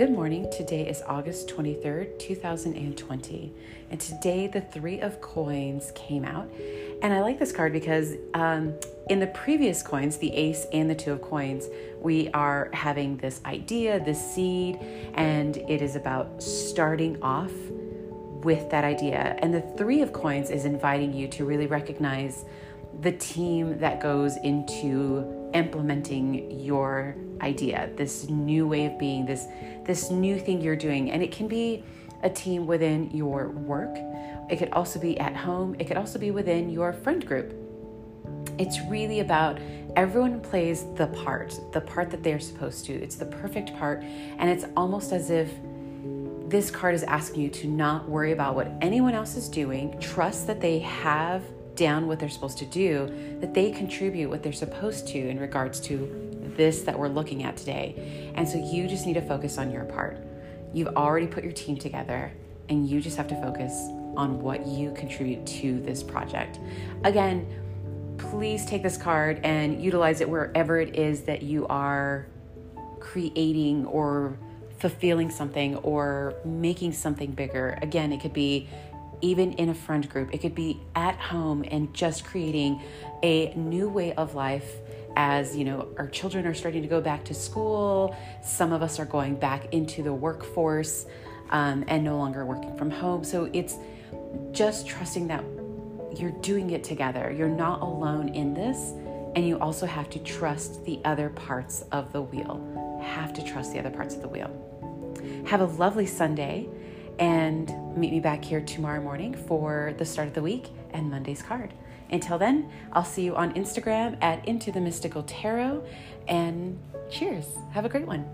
Good morning. Today is August 23rd, 2020. And today the Three of Coins came out. And I like this card because um, in the previous coins, the Ace and the Two of Coins, we are having this idea, this seed, and it is about starting off with that idea. And the Three of Coins is inviting you to really recognize the team that goes into implementing your idea, this new way of being, this this new thing you're doing. And it can be a team within your work. It could also be at home. It could also be within your friend group. It's really about everyone plays the part, the part that they're supposed to. It's the perfect part. And it's almost as if this card is asking you to not worry about what anyone else is doing, trust that they have down what they're supposed to do, that they contribute what they're supposed to in regards to this that we're looking at today. And so you just need to focus on your part. You've already put your team together, and you just have to focus on what you contribute to this project. Again, please take this card and utilize it wherever it is that you are creating or fulfilling something or making something bigger. Again, it could be even in a friend group. It could be at home and just creating a new way of life as you know our children are starting to go back to school. Some of us are going back into the workforce um, and no longer working from home. So it's just trusting that you're doing it together. You're not alone in this and you also have to trust the other parts of the wheel. Have to trust the other parts of the wheel. Have a lovely sunday and meet me back here tomorrow morning for the start of the week and Monday's card. Until then, I'll see you on Instagram at Into the Mystical Tarot and cheers. Have a great one.